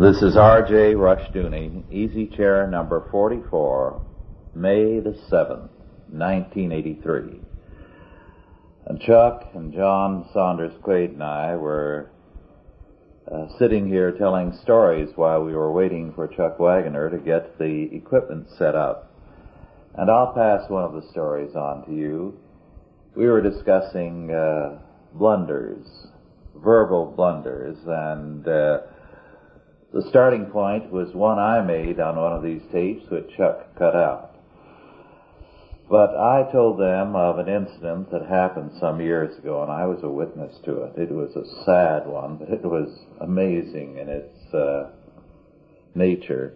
This is R.J. Rushdoony, easy chair number 44, May the 7th, 1983. And Chuck and John Saunders Quaid and I were uh, sitting here telling stories while we were waiting for Chuck Wagoner to get the equipment set up. And I'll pass one of the stories on to you. We were discussing uh, blunders, verbal blunders, and uh, the starting point was one I made on one of these tapes which Chuck cut out. But I told them of an incident that happened some years ago, and I was a witness to it. It was a sad one, but it was amazing in its uh, nature.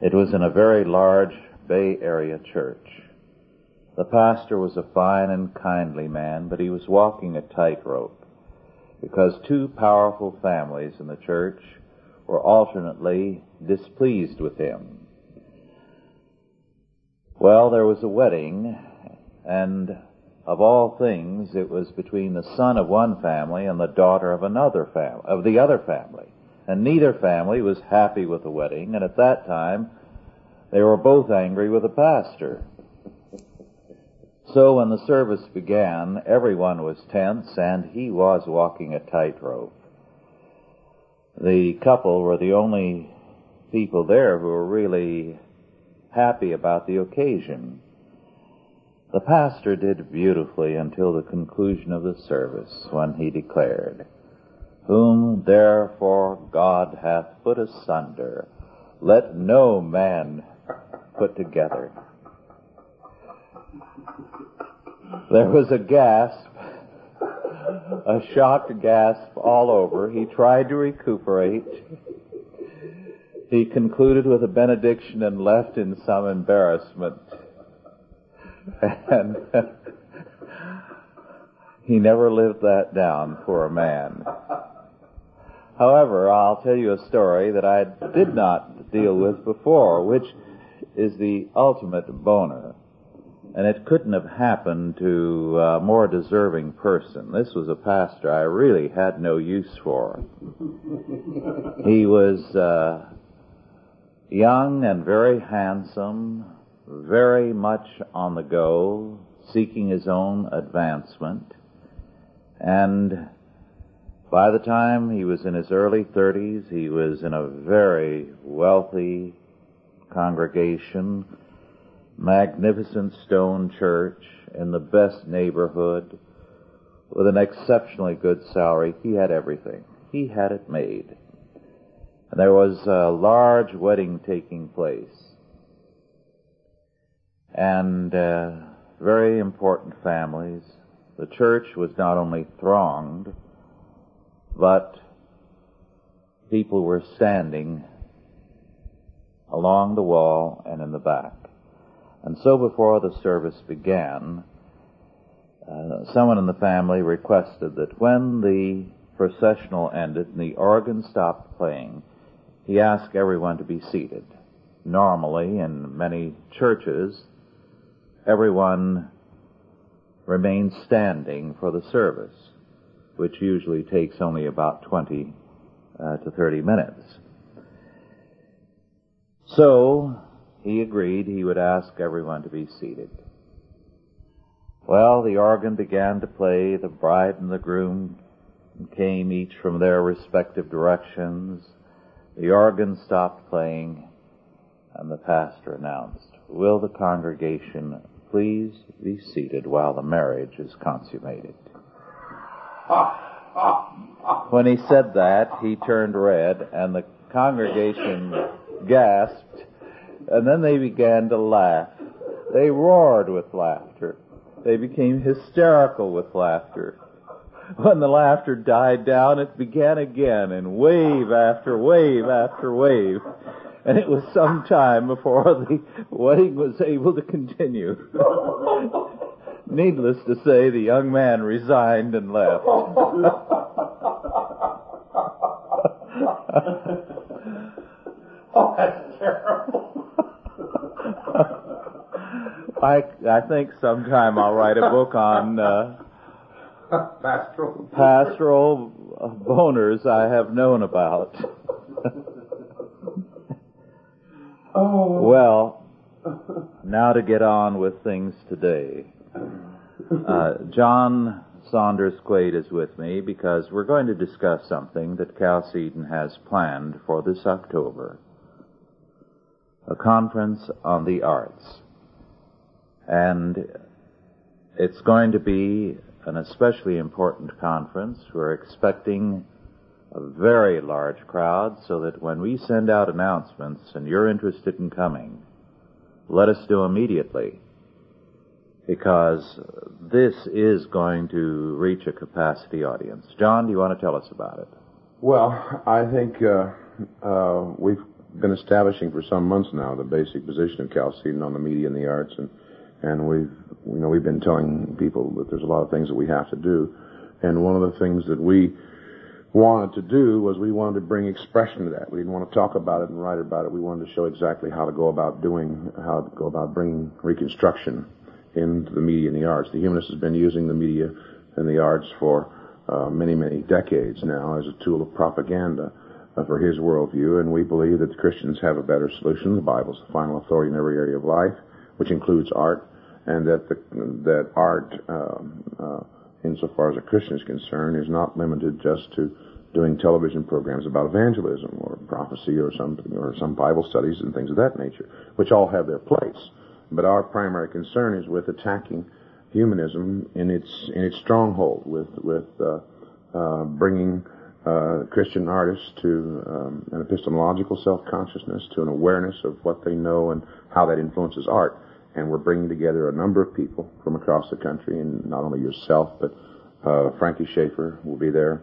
It was in a very large Bay Area church. The pastor was a fine and kindly man, but he was walking a tightrope because two powerful families in the church were alternately displeased with him. Well, there was a wedding, and of all things, it was between the son of one family and the daughter of another family, of the other family. And neither family was happy with the wedding, and at that time, they were both angry with the pastor. So when the service began, everyone was tense, and he was walking a tightrope. The couple were the only people there who were really happy about the occasion. The pastor did beautifully until the conclusion of the service when he declared, Whom therefore God hath put asunder, let no man put together. There was a gasp, a shocked gasp all over. He tried to recuperate. He concluded with a benediction and left in some embarrassment. And he never lived that down, poor man. However, I'll tell you a story that I did not deal with before, which is the ultimate boner. And it couldn't have happened to a more deserving person. This was a pastor I really had no use for. He was uh, young and very handsome, very much on the go, seeking his own advancement. And by the time he was in his early 30s, he was in a very wealthy congregation, magnificent stone church in the best neighborhood with an exceptionally good salary. He had everything. He had it made. And there was a large wedding taking place. And uh, very important families. The church was not only thronged, but people were standing along the wall and in the back. And so before the service began, uh, someone in the family requested that when the processional ended and the organ stopped playing, he asked everyone to be seated. Normally, in many churches, everyone remains standing for the service, which usually takes only about 20 uh, to 30 minutes. So, he agreed he would ask everyone to be seated. Well, the organ began to play, the bride and the groom came each from their respective directions, the organ stopped playing, and the pastor announced, Will the congregation please be seated while the marriage is consummated? When he said that, he turned red, and the congregation gasped, and then they began to laugh. They roared with laughter. They became hysterical with laughter. When the laughter died down, it began again in wave after wave after wave. And it was some time before the wedding was able to continue. Needless to say, the young man resigned and left. oh, that's terrible. I I think sometime I'll write a book on uh, Pastoral. pastoral boners I have known about. oh. Well, now to get on with things today. Uh, John Saunders Quaid is with me because we're going to discuss something that Chalcedon has planned for this October. A conference on the arts. And it's going to be an especially important conference. We're expecting a very large crowd so that when we send out announcements and you're interested in coming, let us know immediately because this is going to reach a capacity audience. John, do you want to tell us about it? Well, I think uh, uh, we've been establishing for some months now the basic position of Chalcedon on the media and the arts, and and we've you know we've been telling people that there's a lot of things that we have to do, and one of the things that we wanted to do was we wanted to bring expression to that. We didn't want to talk about it and write about it. We wanted to show exactly how to go about doing, how to go about bringing reconstruction into the media and the arts. The humanist has been using the media and the arts for uh, many, many decades now as a tool of propaganda uh, for his worldview, and we believe that the Christians have a better solution. The Bible is the final authority in every area of life, which includes art, and that the, that art, um, uh, insofar as a Christian is concerned, is not limited just to doing television programs about evangelism or prophecy or some or some Bible studies and things of that nature, which all have their place. But our primary concern is with attacking humanism in its in its stronghold, with with uh, uh, bringing uh, Christian artists to um, an epistemological self consciousness, to an awareness of what they know and how that influences art and we're bringing together a number of people from across the country, and not only yourself, but uh, Franky Schaeffer will be there,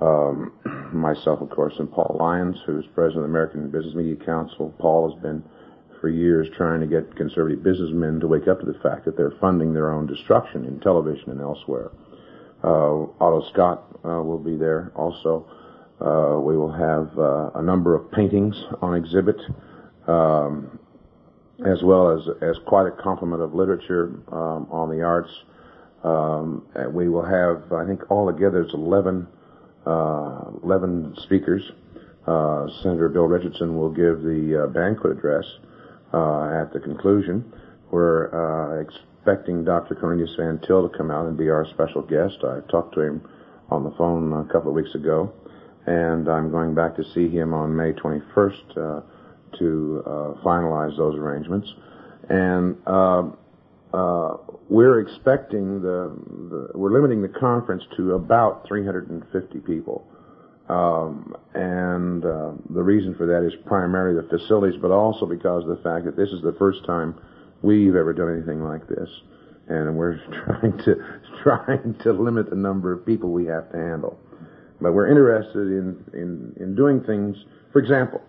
um, myself, of course, and Paul Lyons, who's president of the American Business Media Council. Paul has been for years trying to get conservative businessmen to wake up to the fact that they're funding their own destruction in television and elsewhere. Uh, Otto Scott uh, will be there also. Uh, we will have uh, a number of paintings on exhibit. Um, as well as, as quite a complement of literature um, on the arts. Um, we will have, I think, all together, it's 11, uh, 11 speakers. Uh, Senator Bill Richardson will give the uh, banquet address uh, at the conclusion. We're uh, expecting Dr. Cornelius Van Til to come out and be our special guest. I talked to him on the phone a couple of weeks ago, and I'm going back to see him on May 21st to uh, finalize those arrangements. And uh, uh, we're expecting the, the, we're limiting the conference to about 350 people. Um, and uh, the reason for that is primarily the facilities, but also because of the fact that this is the first time we've ever done anything like this, and we're trying to trying to limit the number of people we have to handle. But we're interested in in, in doing things. For example,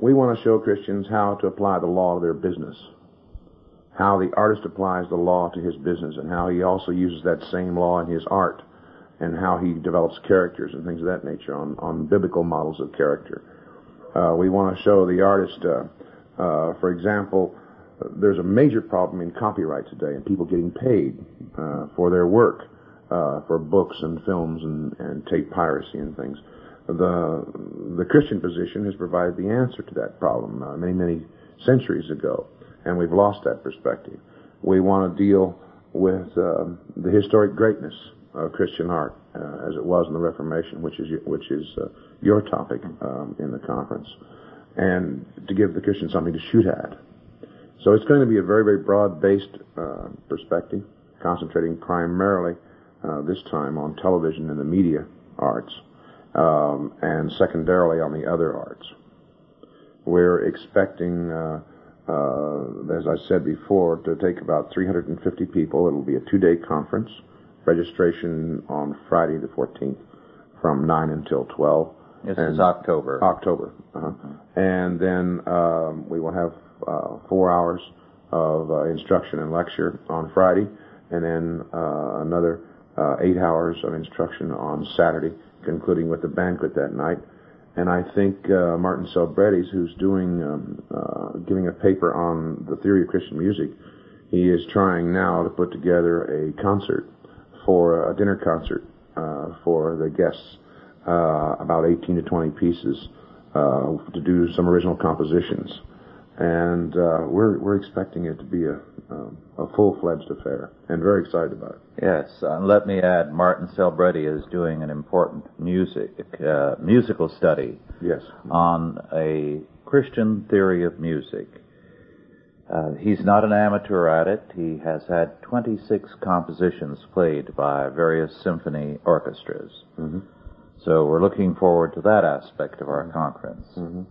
we want to show Christians how to apply the law to their business. How the artist applies the law to his business and how he also uses that same law in his art and how he develops characters and things of that nature on, on biblical models of character. Uh, we want to show the artist, uh, uh, for example, there's a major problem in copyright today and people getting paid uh, for their work, uh, for books and films and, and tape piracy and things the the Christian position has provided the answer to that problem uh, many many centuries ago, and we've lost that perspective. We want to deal with uh, the historic greatness of Christian art uh, as it was in the Reformation, which is which is uh, your topic um, in the conference, and to give the Christian something to shoot at. So it's going to be a very very broad based uh, perspective, concentrating primarily uh, this time on television and the media arts um, and secondarily on the other arts. We're expecting, uh, uh, as I said before, to take about 350 people. It'll be a two-day conference. Registration on Friday the 14th from 9 until 12. This and is October. October. Uh-huh. And then um, we will have uh, four hours of uh, instruction and lecture on Friday, and then uh, another uh, eight hours of instruction on Saturday concluding with the banquet that night. And I think uh, Martin Selbrede, who's doing um, uh, giving a paper on the theory of Christian music, he is trying now to put together a concert for a dinner concert uh, for the guests, uh, about 18 to 20 pieces uh, to do some original compositions, and uh, we're we're expecting it to be a um, a full fledged affair, and very excited about it. Yes, uh, let me add, Martin Selbrede is doing an important music uh, musical study. Yes. On a Christian theory of music. Uh, he's not an amateur at it. He has had 26 compositions played by various symphony orchestras. Mm-hmm. So we're looking forward to that aspect of our conference. Mm-hmm.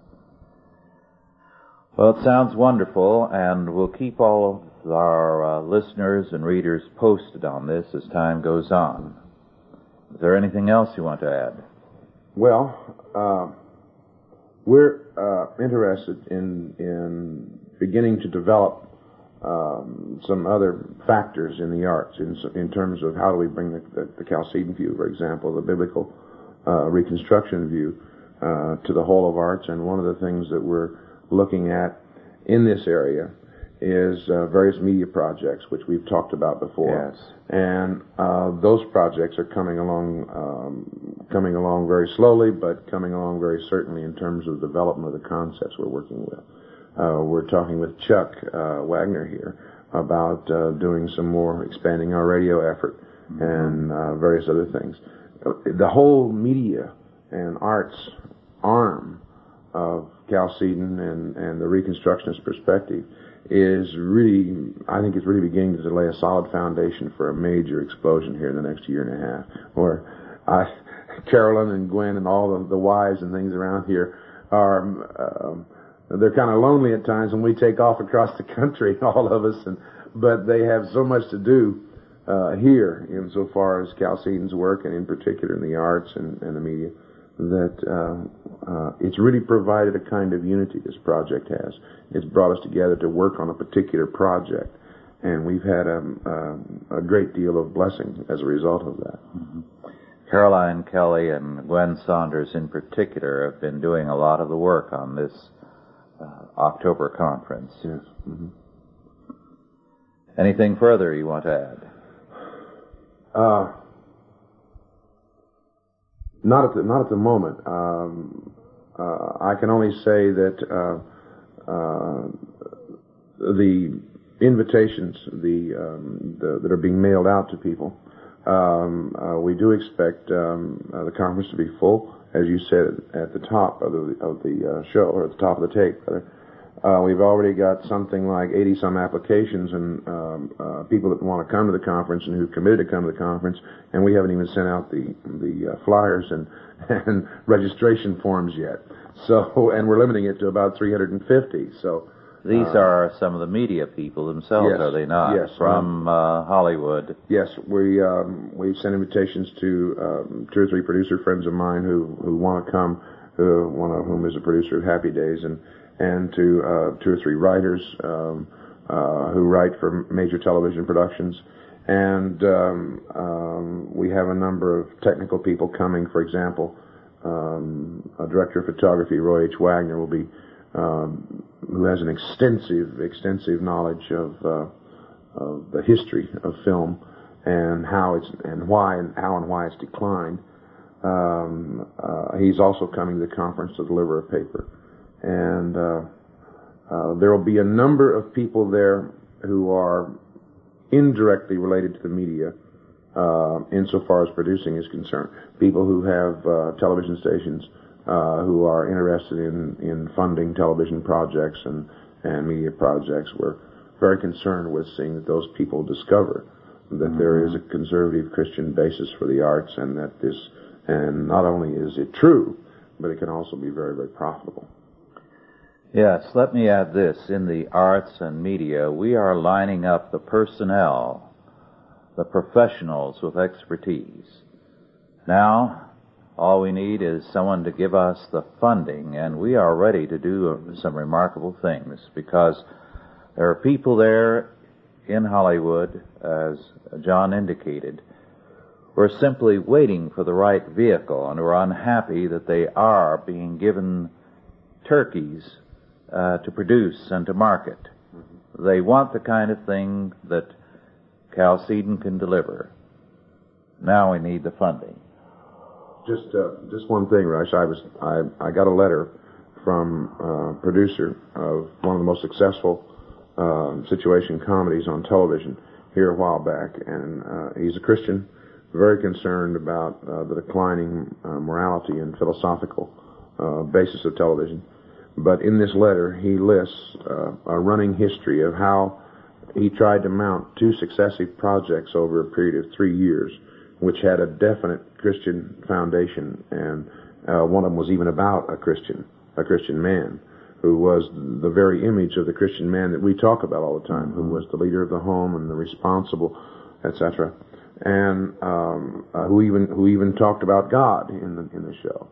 Well, it sounds wonderful, and we'll keep all of our uh, listeners and readers posted on this as time goes on. Is there anything else you want to add? Well, uh, we're uh, interested in in beginning to develop um, some other factors in the arts in, in terms of how do we bring the, the, the Chalcedon view, for example, the biblical uh, reconstruction view uh, to the whole of arts. And one of the things that we're looking at in this area is uh, various media projects, which we've talked about before. Yes. And uh, those projects are coming along, um, coming along very slowly, but coming along very certainly in terms of development of the concepts we're working with. Uh, we're talking with Chuck uh, Wagner here about uh, doing some more expanding our radio effort and uh, various other things. The whole media and arts arm of Chalcedon and, and the Reconstructionist perspective is really, I think it's really beginning to lay a solid foundation for a major explosion here in the next year and a half. Where I, Carolyn and Gwen and all the, the wives and things around here are, um, they're kind of lonely at times when we take off across the country, all of us, and but they have so much to do uh, here insofar as Chalcedon's work, and in particular in the arts and, and the media, that uh, uh, it's really provided a kind of unity this project has. It's brought us together to work on a particular project, and we've had a, um, a great deal of blessing as a result of that. Mm-hmm. Caroline Kelly and Gwen Saunders, in particular, have been doing a lot of the work on this uh, October conference. Yes. Mm-hmm. Anything further you want to add? Uh, not at the not at the moment. Um, uh, I can only say that uh, uh the invitations the, um, the, that are being mailed out to people. Um, uh, we do expect um, uh, the conference to be full as you said at the top of the of the uh, show or at the top of the tape, rather. Uh, we've already got something like 80 some applications and um, uh, people that want to come to the conference and who've committed to come to the conference, and we haven't even sent out the the uh, flyers and and registration forms yet. So, and we're limiting it to about 350. So. These uh, are some of the media people themselves, yes, are they not? Yes. From uh, Hollywood. Yes, we um, we've sent invitations to um, two or three producer friends of mine who who want to come. Who, one of whom is a producer of Happy Days, and and to uh, two or three writers um, uh, who write for major television productions. And um, um, we have a number of technical people coming. For example, um, a director of photography, Roy H. Wagner, will be um, who has an extensive, extensive knowledge of, uh, of the history of film and how it's and why and how and why it's declined. Um, uh, he's also coming to the conference to deliver a paper, and uh, uh there will be a number of people there who are indirectly related to the media. Uh, insofar as producing is concerned, people who have uh, television stations, uh, who are interested in, in funding television projects and, and media projects. We're very concerned with seeing that those people discover that mm-hmm. there is a conservative Christian basis for the arts and that this, and not only is it true, but it can also be very, very profitable. Yes, let me add this. In the arts and media, we are lining up the personnel, the professionals with expertise. Now, all we need is someone to give us the funding, and we are ready to do some remarkable things because there are people there in Hollywood, as John indicated, who are simply waiting for the right vehicle and who are unhappy that they are being given turkeys uh, to produce and to market. Mm-hmm. They want the kind of thing that Chalcedon can deliver. Now we need the funding just uh, just one thing, Rush. I was I I got a letter from a producer of one of the most successful uh, situation comedies on television here a while back, and uh, he's a Christian, very concerned about uh, the declining uh, morality and philosophical uh, basis of television. But in this letter, he lists uh, a running history of how he tried to mount two successive projects over a period of three years, which had a definite Christian foundation, and uh, one of them was even about a Christian, a Christian man who was the very image of the Christian man that we talk about all the time, who was the leader of the home and the responsible, etc., and um, uh, who even who even talked about God in the in the show.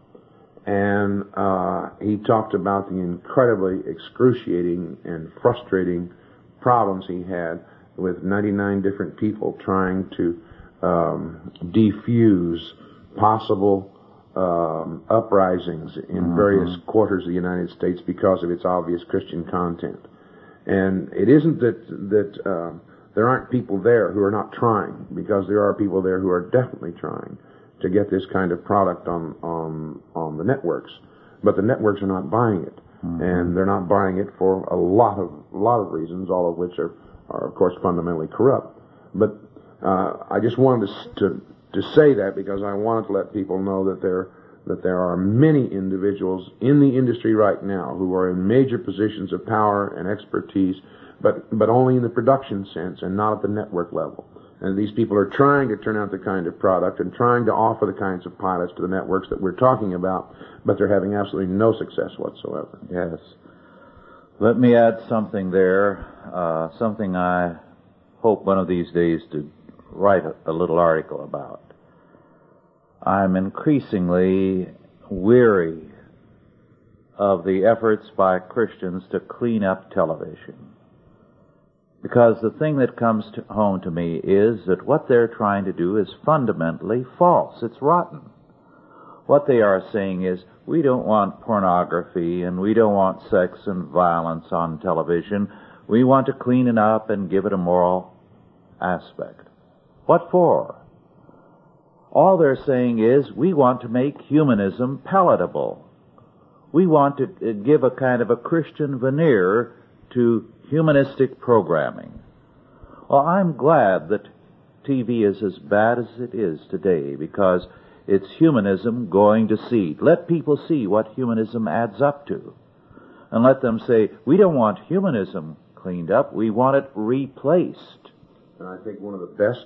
And uh, he talked about the incredibly excruciating and frustrating problems he had with 99 different people trying to um, defuse possible um, uprisings in mm-hmm. various quarters of the United States because of its obvious Christian content. And it isn't that that uh, there aren't people there who are not trying, because there are people there who are definitely trying to get this kind of product on on on the networks, but the networks are not buying it, mm-hmm. and they're not buying it for a lot of a lot of reasons, all of which are are of course fundamentally corrupt. But uh, I just wanted to, to to say that because I wanted to let people know that there that there are many individuals in the industry right now who are in major positions of power and expertise, but but only in the production sense and not at the network level. And these people are trying to turn out the kind of product and trying to offer the kinds of pilots to the networks that we're talking about, but they're having absolutely no success whatsoever. Yes. Let me add something there, uh, something I hope one of these days to write a, a little article about. I'm increasingly weary of the efforts by Christians to clean up television. Because the thing that comes to home to me is that what they're trying to do is fundamentally false. It's rotten. What they are saying is, we don't want pornography and we don't want sex and violence on television. We want to clean it up and give it a moral aspect. What for? All they're saying is, we want to make humanism palatable. We want to uh, give a kind of a Christian veneer to humanistic programming. Well, I'm glad that TV is as bad as it is today because it's humanism going to seed. Let people see what humanism adds up to. And let them say, we don't want humanism cleaned up, we want it replaced. And I think one of the best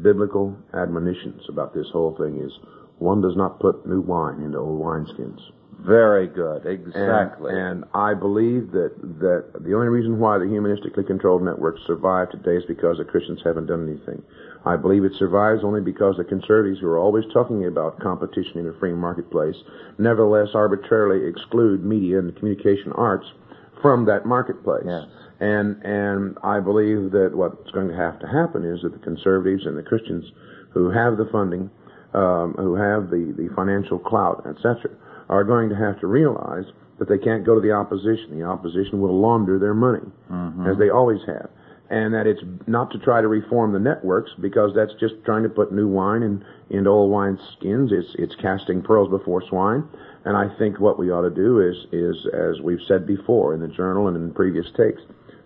biblical admonitions about this whole thing is one does not put new wine into old wineskins. Very good, exactly. And, and, I believe that, that the only reason why the humanistically controlled networks survive today is because the Christians haven't done anything. I believe it survives only because the conservatives, who are always talking about competition in a free marketplace, nevertheless arbitrarily exclude media and communication arts from that marketplace. Yes. And and I believe that what's going to have to happen is that the conservatives and the Christians who have the funding, um, who have the, the financial clout, etc., are going to have to realize that they can't go to the opposition. The opposition will launder their money, mm-hmm. as they always have. And that it's not to try to reform the networks because that's just trying to put new wine in, into old wine skins. It's, it's casting pearls before swine. And I think what we ought to do is, is, as we've said before in the journal and in previous takes,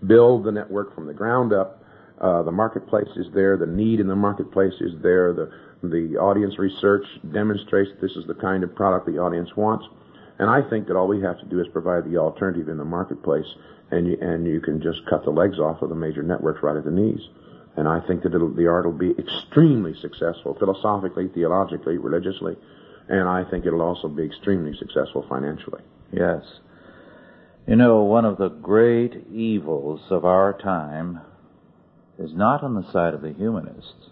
build the network from the ground up. Uh, the marketplace is there. The need in the marketplace is there. The the audience research demonstrates this is the kind of product the audience wants. And I think that all we have to do is provide the alternative in the marketplace, and you, and you can just cut the legs off of the major networks right at the knees. And I think that the art will be extremely successful, philosophically, theologically, religiously, and I think it'll also be extremely successful financially. Yes. You know, one of the great evils of our time is not on the side of the humanists.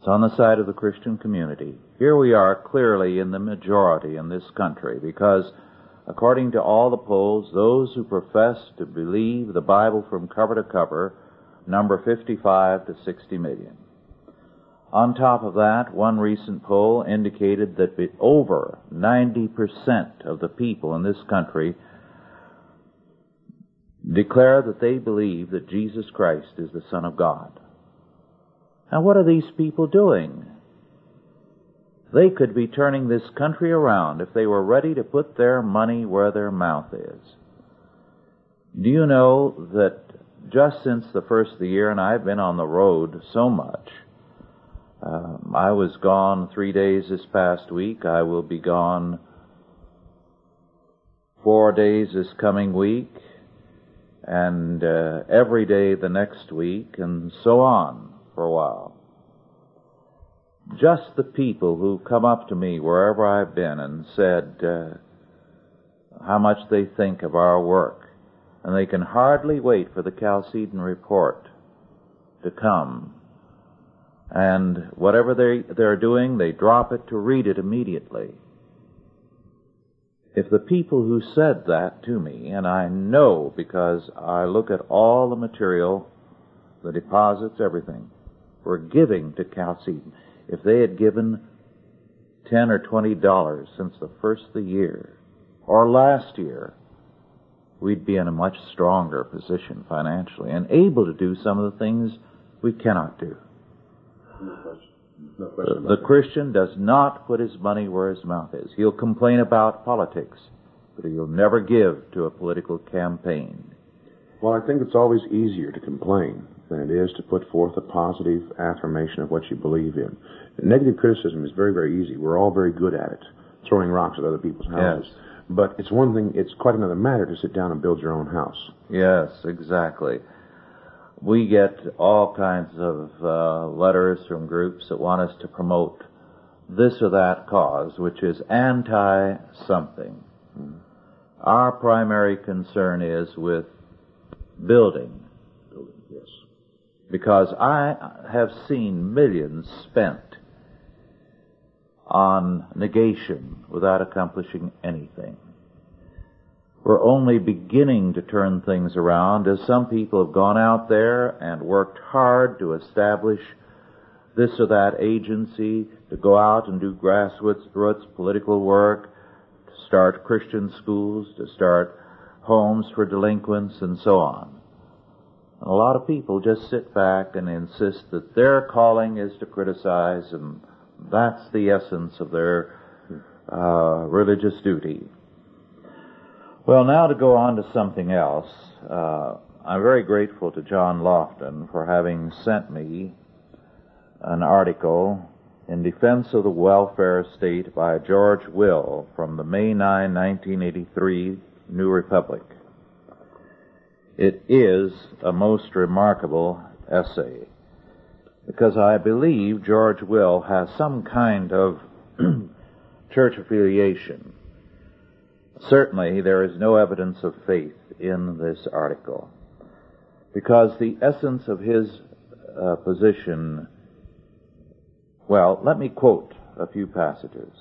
It's on the side of the Christian community. Here we are clearly in the majority in this country because according to all the polls, those who profess to believe the Bible from cover to cover number 55 to 60 million. On top of that, one recent poll indicated that over 90% of the people in this country declare that they believe that Jesus Christ is the Son of God. Now what are these people doing? They could be turning this country around if they were ready to put their money where their mouth is. Do you know that just since the first of the year, and I've been on the road so much, um, I was gone three days this past week. I will be gone four days this coming week, and uh, every day the next week, and so on for a while. Just the people who come up to me wherever I've been and said uh, how much they think of our work, and they can hardly wait for the Chalcedon report to come and whatever they, they're doing, they drop it to read it immediately. If the people who said that to me, and I know because I look at all the material, the deposits, everything, were giving to Chalcedon, if they had given ten or twenty dollars since the first of the year, or last year, we'd be in a much stronger position financially and able to do some of the things we cannot do. No question. No question The Christian does not put his money where his mouth is. He'll complain about politics, but he'll never give to a political campaign. Well, I think it's always easier to complain than it is to put forth a positive affirmation of what you believe in. Negative criticism is very, very easy. We're all very good at it, throwing rocks at other people's houses. Yes. But it's one thing, it's quite another matter to sit down and build your own house. Yes, exactly. We get all kinds of uh, letters from groups that want us to promote this or that cause, which is anti something. Our primary concern is with building. Because I have seen millions spent on negation without accomplishing anything. We're only beginning to turn things around as some people have gone out there and worked hard to establish this or that agency, to go out and do grassroots political work, to start Christian schools, to start homes for delinquents, and so on. And a lot of people just sit back and insist that their calling is to criticize, and that's the essence of their uh, religious duty. Well, now to go on to something else. Uh, I'm very grateful to John Lofton for having sent me an article in defense of the welfare state by George Will from the May 9, 1983 New Republic. It is a most remarkable essay because I believe George Will has some kind of church affiliation. Certainly, there is no evidence of faith in this article because the essence of his uh, position well, let me quote a few passages.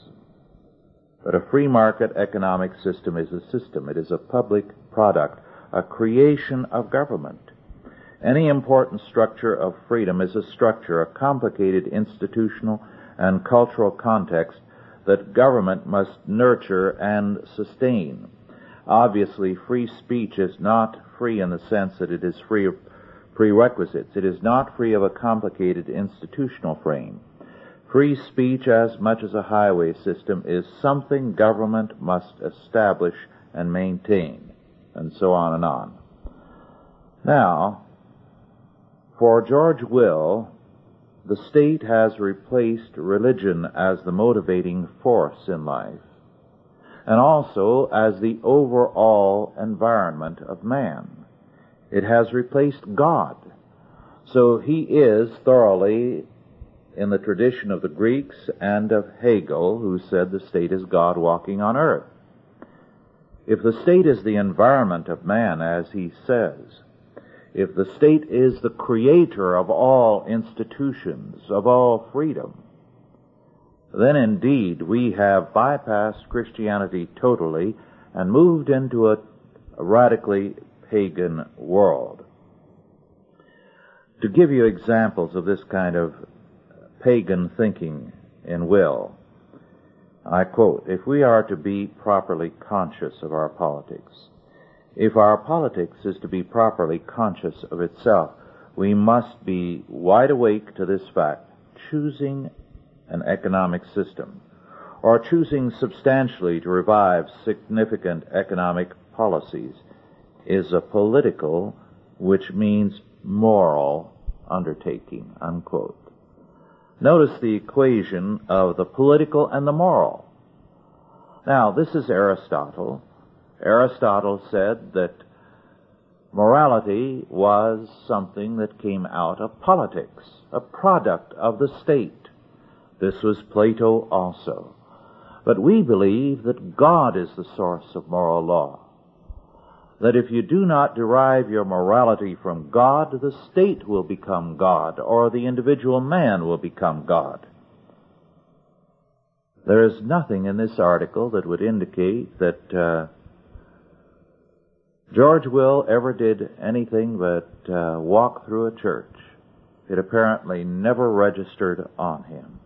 But a free market economic system is a system. It is a public product, a creation of government. Any important structure of freedom is a structure, a complicated institutional and cultural context that government must nurture and sustain. Obviously, free speech is not free in the sense that it is free of prerequisites. It is not free of a complicated institutional frame. Free speech, as much as a highway system, is something government must establish and maintain, and so on and on. Now, for George Will, the state has replaced religion as the motivating force in life, and also as the overall environment of man. It has replaced God. So he is thoroughly in the tradition of the Greeks and of Hegel, who said the state is God walking on earth. If the state is the environment of man, as he says, if the state is the creator of all institutions, of all freedom, then indeed we have bypassed Christianity totally and moved into a, radically pagan world. To give you examples of this kind of pagan thinking in will. I quote, if we are to be properly conscious of our politics, if our politics is to be properly conscious of itself, we must be wide awake to this fact, choosing an economic system, or choosing substantially to revive significant economic policies is a political, which means moral, undertaking, unquote. Notice the equation of the political and the moral. Now, this is Aristotle. Aristotle said that morality was something that came out of politics, a product of the state. This was Plato also. But we believe that God is the source of moral law. That if you do not derive your morality from God, the state will become God, or the individual man will become God. There is nothing in this article that would indicate that uh, George Will ever did anything but uh, walk through a church. It apparently never registered on him.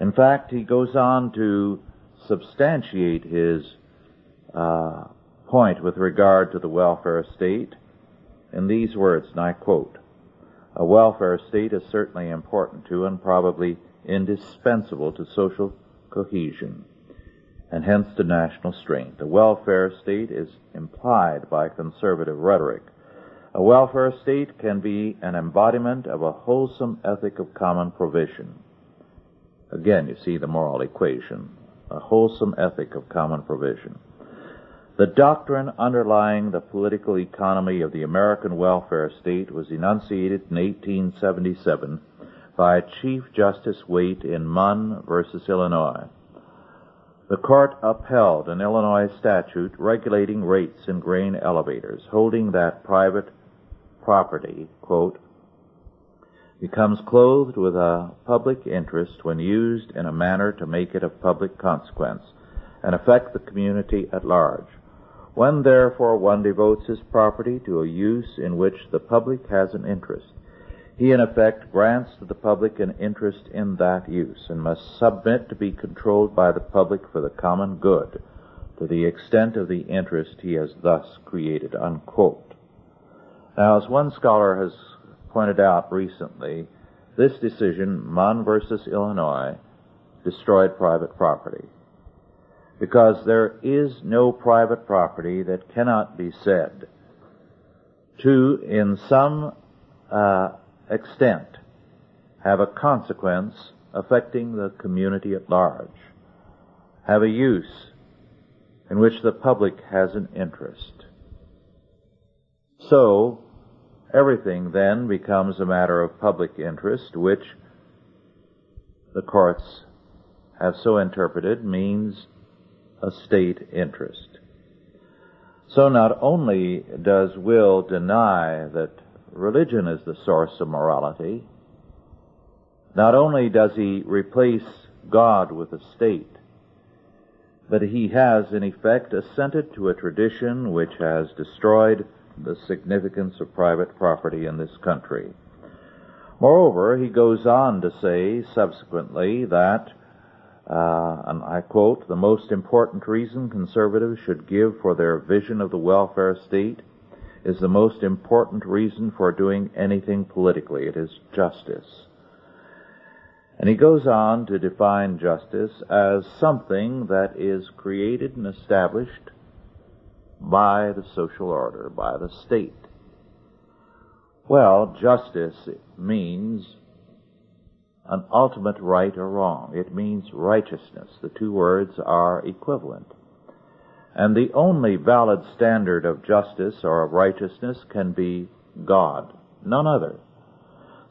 In fact, he goes on to substantiate his uh, point with regard to the welfare state in these words, and I quote, A welfare state is certainly important to and probably indispensable to social cohesion and hence to national strength. A welfare state is implied by conservative rhetoric. A welfare state can be an embodiment of a wholesome ethic of common provision. Again, you see the moral equation. A wholesome ethic of common provision. The doctrine underlying the political economy of the American welfare state was enunciated in 1877 by Chief Justice Waite in Munn versus Illinois. The court upheld an Illinois statute regulating rates in grain elevators, holding that private property, quote, becomes clothed with a public interest when used in a manner to make it of public consequence and affect the community at large. When therefore one devotes his property to a use in which the public has an interest, he in effect grants to the public an interest in that use and must submit to be controlled by the public for the common good to the extent of the interest he has thus created, unquote. Now, as one scholar has pointed out recently, this decision, Munn versus Illinois, destroyed private property. Because there is no private property that cannot be said to, in some uh, extent, have a consequence affecting the community at large, have a use in which the public has an interest. So, Everything then becomes a matter of public interest, which the courts have so interpreted means a state interest. So not only does Will deny that religion is the source of morality, not only does he replace God with a state, but he has in effect assented to a tradition which has destroyed the significance of private property in this country. Moreover, he goes on to say subsequently that, uh, and I quote, the most important reason conservatives should give for their vision of the welfare state is the most important reason for doing anything politically. It is justice. And he goes on to define justice as something that is created and established by the social order, by the state. Well, justice means an ultimate right or wrong. It means righteousness. The two words are equivalent. And the only valid standard of justice or of righteousness can be God, none other.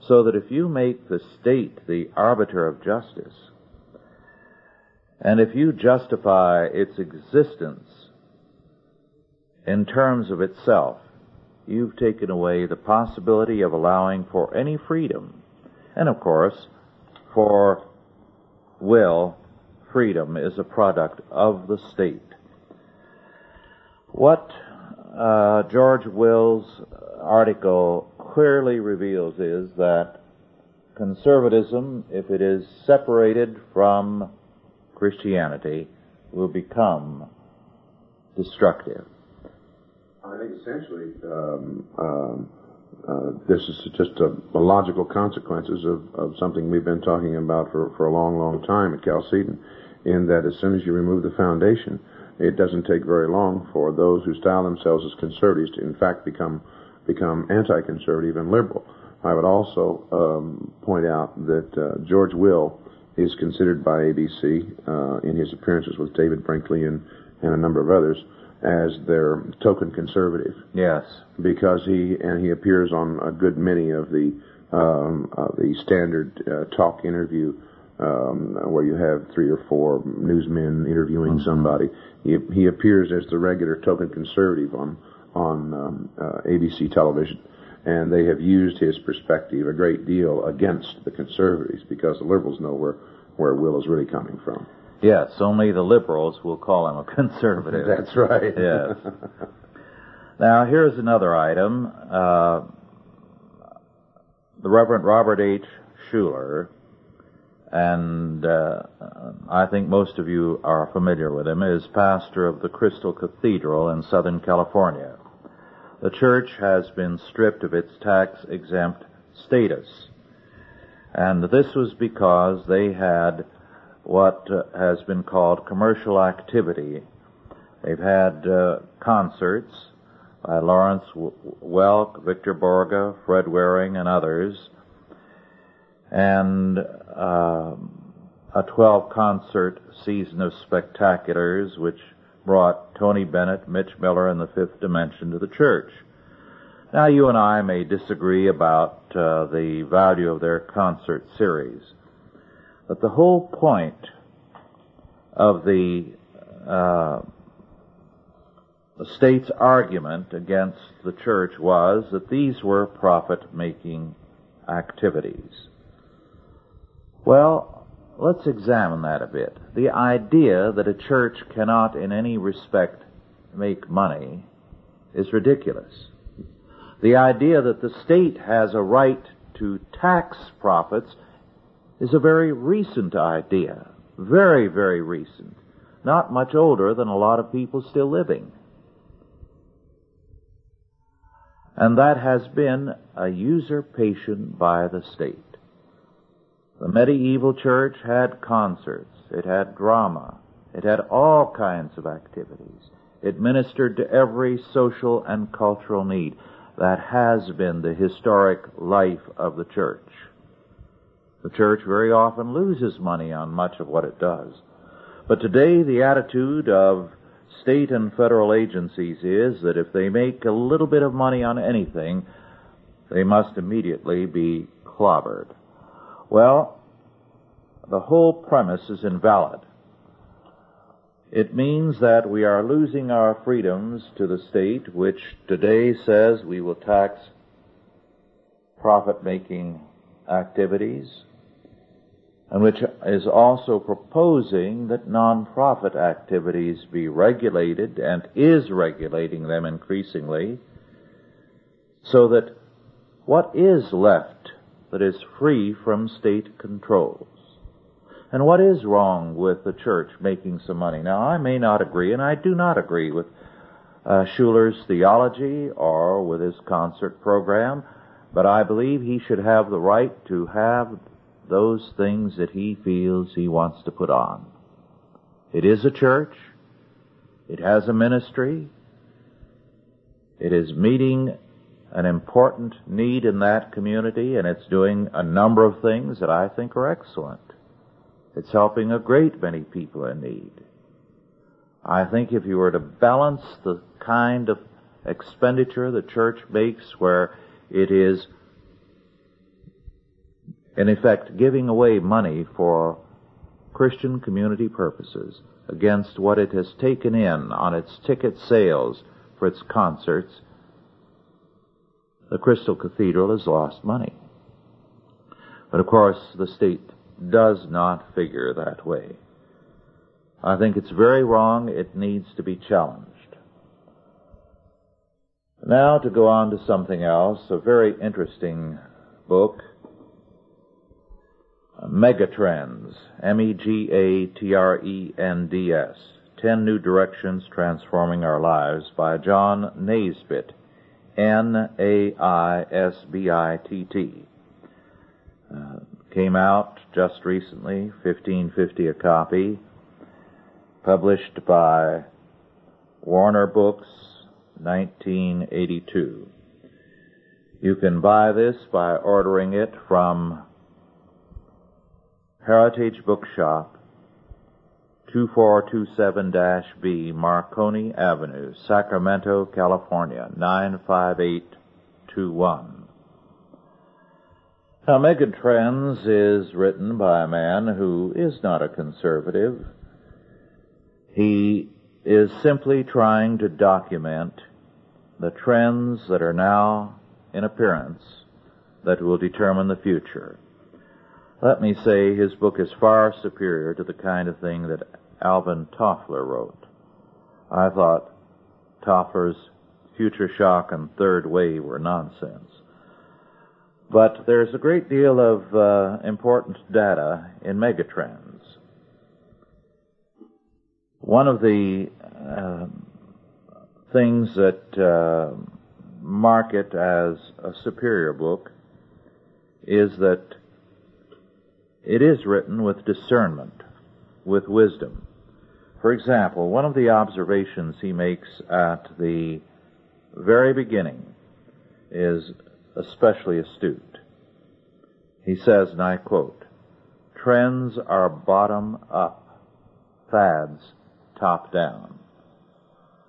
So that if you make the state the arbiter of justice, and if you justify its existence in terms of itself, you've taken away the possibility of allowing for any freedom. And of course, for will, freedom is a product of the state. What uh, George Will's article clearly reveals is that conservatism, if it is separated from Christianity, will become destructive. I think essentially, um, um, uh, this is just a, a logical consequences of, of something we've been talking about for, for a long, long time at Chalcedon, in that as soon as you remove the foundation, it doesn't take very long for those who style themselves as conservatives to, in fact, become become anti-conservative and liberal. I would also um, point out that uh, George Will is considered by ABC uh, in his appearances with David Brinkley and, and a number of others as their token conservative. Yes. Because he and he appears on a good many of the um, uh, the standard uh, talk interview um, where you have three or four newsmen interviewing mm-hmm. somebody. He, he appears as the regular token conservative on on um, uh, ABC television, and they have used his perspective a great deal against the conservatives because the liberals know where where Will is really coming from. Yes, only the liberals will call him a conservative. That's right. yes. Now, here's another item. Uh, the Reverend Robert H. Schuller, and uh, I think most of you are familiar with him, is pastor of the Crystal Cathedral in Southern California. The church has been stripped of its tax exempt status. And this was because they had what uh, has been called commercial activity. They've had uh, concerts by Lawrence Welk, Victor Borge, Fred Waring, and others, and uh, a 12 concert season of spectaculars which brought Tony Bennett, Mitch Miller, and the Fifth Dimension to the church. Now, you and I may disagree about uh, the value of their concert series. But the whole point of the, uh, state's argument against the church was that these were profit making activities. Well, let's examine that a bit. The idea that a church cannot in any respect make money is ridiculous. The idea that the state has a right to tax profits is a very recent idea. Very, very recent. Not much older than a lot of people still living. And that has been a usurpation by the state. The medieval church had concerts. It had drama. It had all kinds of activities. It ministered to every social and cultural need. That has been the historic life of the church. The church very often loses money on much of what it does. But today the attitude of state and federal agencies is that if they make a little bit of money on anything, they must immediately be clobbered. Well, the whole premise is invalid. It means that we are losing our freedoms to the state, which today says we will tax profit making activities, and which is also proposing that nonprofit activities be regulated and is regulating them increasingly so that what is left that is free from state controls? And what is wrong with the church making some money? Now, I may not agree, and I do not agree with uh, Schuller's theology or with his concert program, but I believe he should have the right to have those things that he feels he wants to put on. It is a church. It has a ministry. It is meeting an important need in that community and it's doing a number of things that I think are excellent. It's helping a great many people in need. I think if you were to balance the kind of expenditure the church makes where it is in effect giving away money for Christian community purposes against what it has taken in on its ticket sales for its concerts, the Crystal Cathedral has lost money. But of course, the state does not figure that way. I think it's very wrong. It needs to be challenged. Now to go on to something else, a very interesting book Megatrends, M-E-G-A-T-R-E-N-D-S, Ten New Directions Transforming Our Lives by John Naisbitt, N-A-I-S-B-I-T-T. Uh, came out just recently, 1550 a copy, published by Warner Books, 1982. You can buy this by ordering it from Heritage Bookshop, 2427-B Marconi Avenue, Sacramento, California, 95821. Now, Megatrends is written by a man who is not a conservative. He is simply trying to document the trends that are now in appearance that will determine the future. Let me say his book is far superior to the kind of thing that Alvin Toffler wrote. I thought Toffler's Future Shock and Third Wave were nonsense. But there's a great deal of uh, important data in megatrends. One of the uh, things that uh, mark it as a superior book is that it is written with discernment, with wisdom. For example, one of the observations he makes at the very beginning is especially astute. He says, and I quote, trends are bottom up, fads top down.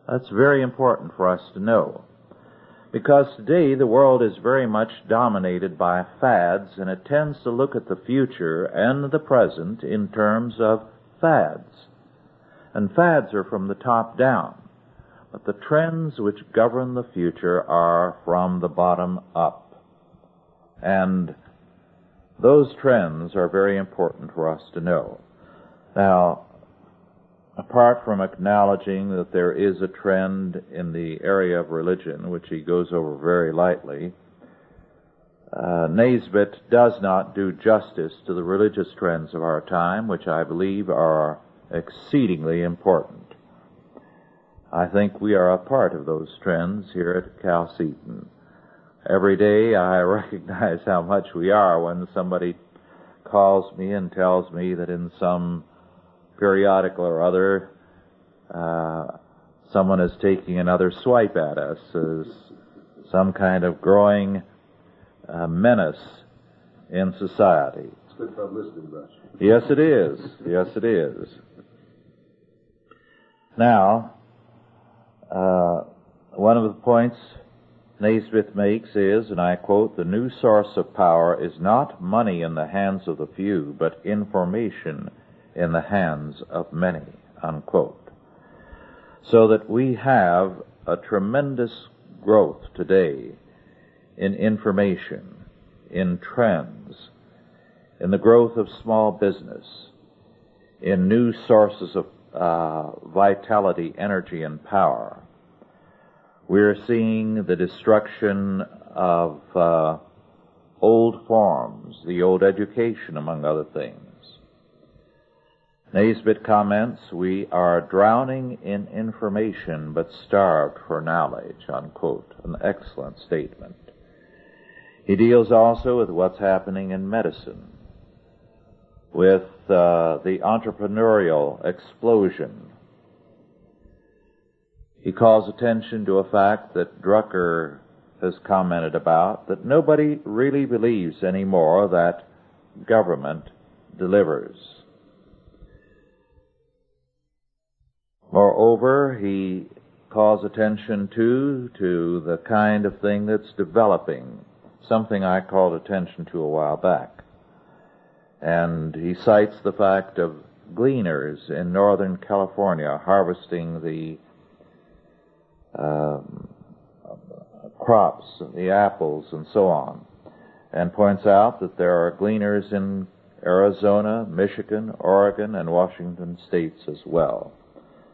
That's very important for us to know. Because today the world is very much dominated by fads and it tends to look at the future and the present in terms of fads. And fads are from the top down. But the trends which govern the future are from the bottom up. And those trends are very important for us to know. Now, apart from acknowledging that there is a trend in the area of religion, which he goes over very lightly, uh, does not do justice to the religious trends of our time, which I believe are exceedingly important. I think we are a part of those trends here at Chalcedon. Every day I recognize how much we are when somebody calls me and tells me that in some periodical or other, uh, someone is taking another swipe at us as some kind of growing uh, menace in society. It's good publicity, Rush. Yes, it is. Yes, it is. Now, uh, one of the points Naisbitt makes is, and I quote, the new source of power is not money in the hands of the few, but information in the hands of many, unquote. So that we have a tremendous growth today in information, in trends, in the growth of small business, in new sources of uh, vitality, energy, and power. We're seeing the destruction of uh, old forms, the old education, among other things. Naisbitt comments, we are drowning in information but starved for knowledge, unquote. An excellent statement. He deals also with what's happening in medicine, with uh, the entrepreneurial explosion. He calls attention to a fact that Drucker has commented about, that nobody really believes anymore that government delivers. Moreover, he calls attention too to the kind of thing that's developing, something I called attention to a while back. And he cites the fact of gleaners in Northern California harvesting the um, crops, the apples, and so on, and points out that there are gleaners in Arizona, Michigan, Oregon, and Washington states as well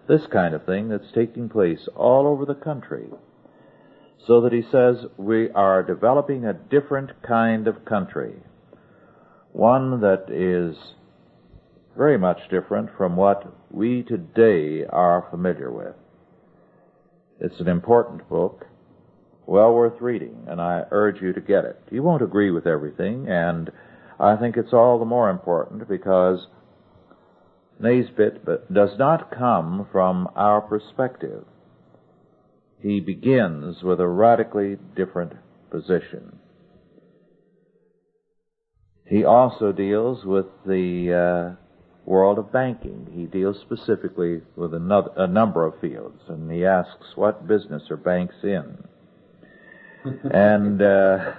this kind of thing that's taking place all over the country. So that he says we are developing a different kind of country. One that is very much different from what we today are familiar with. It's an important book. well worth reading, and I urge you to get it. You won't agree with everything, and I think it's all the more important because Naisbitt does not come from our perspective. He begins with a radically different position. He also deals with the uh, world of banking. He deals specifically with another, a number of fields, and he asks, what business are banks in? and uh,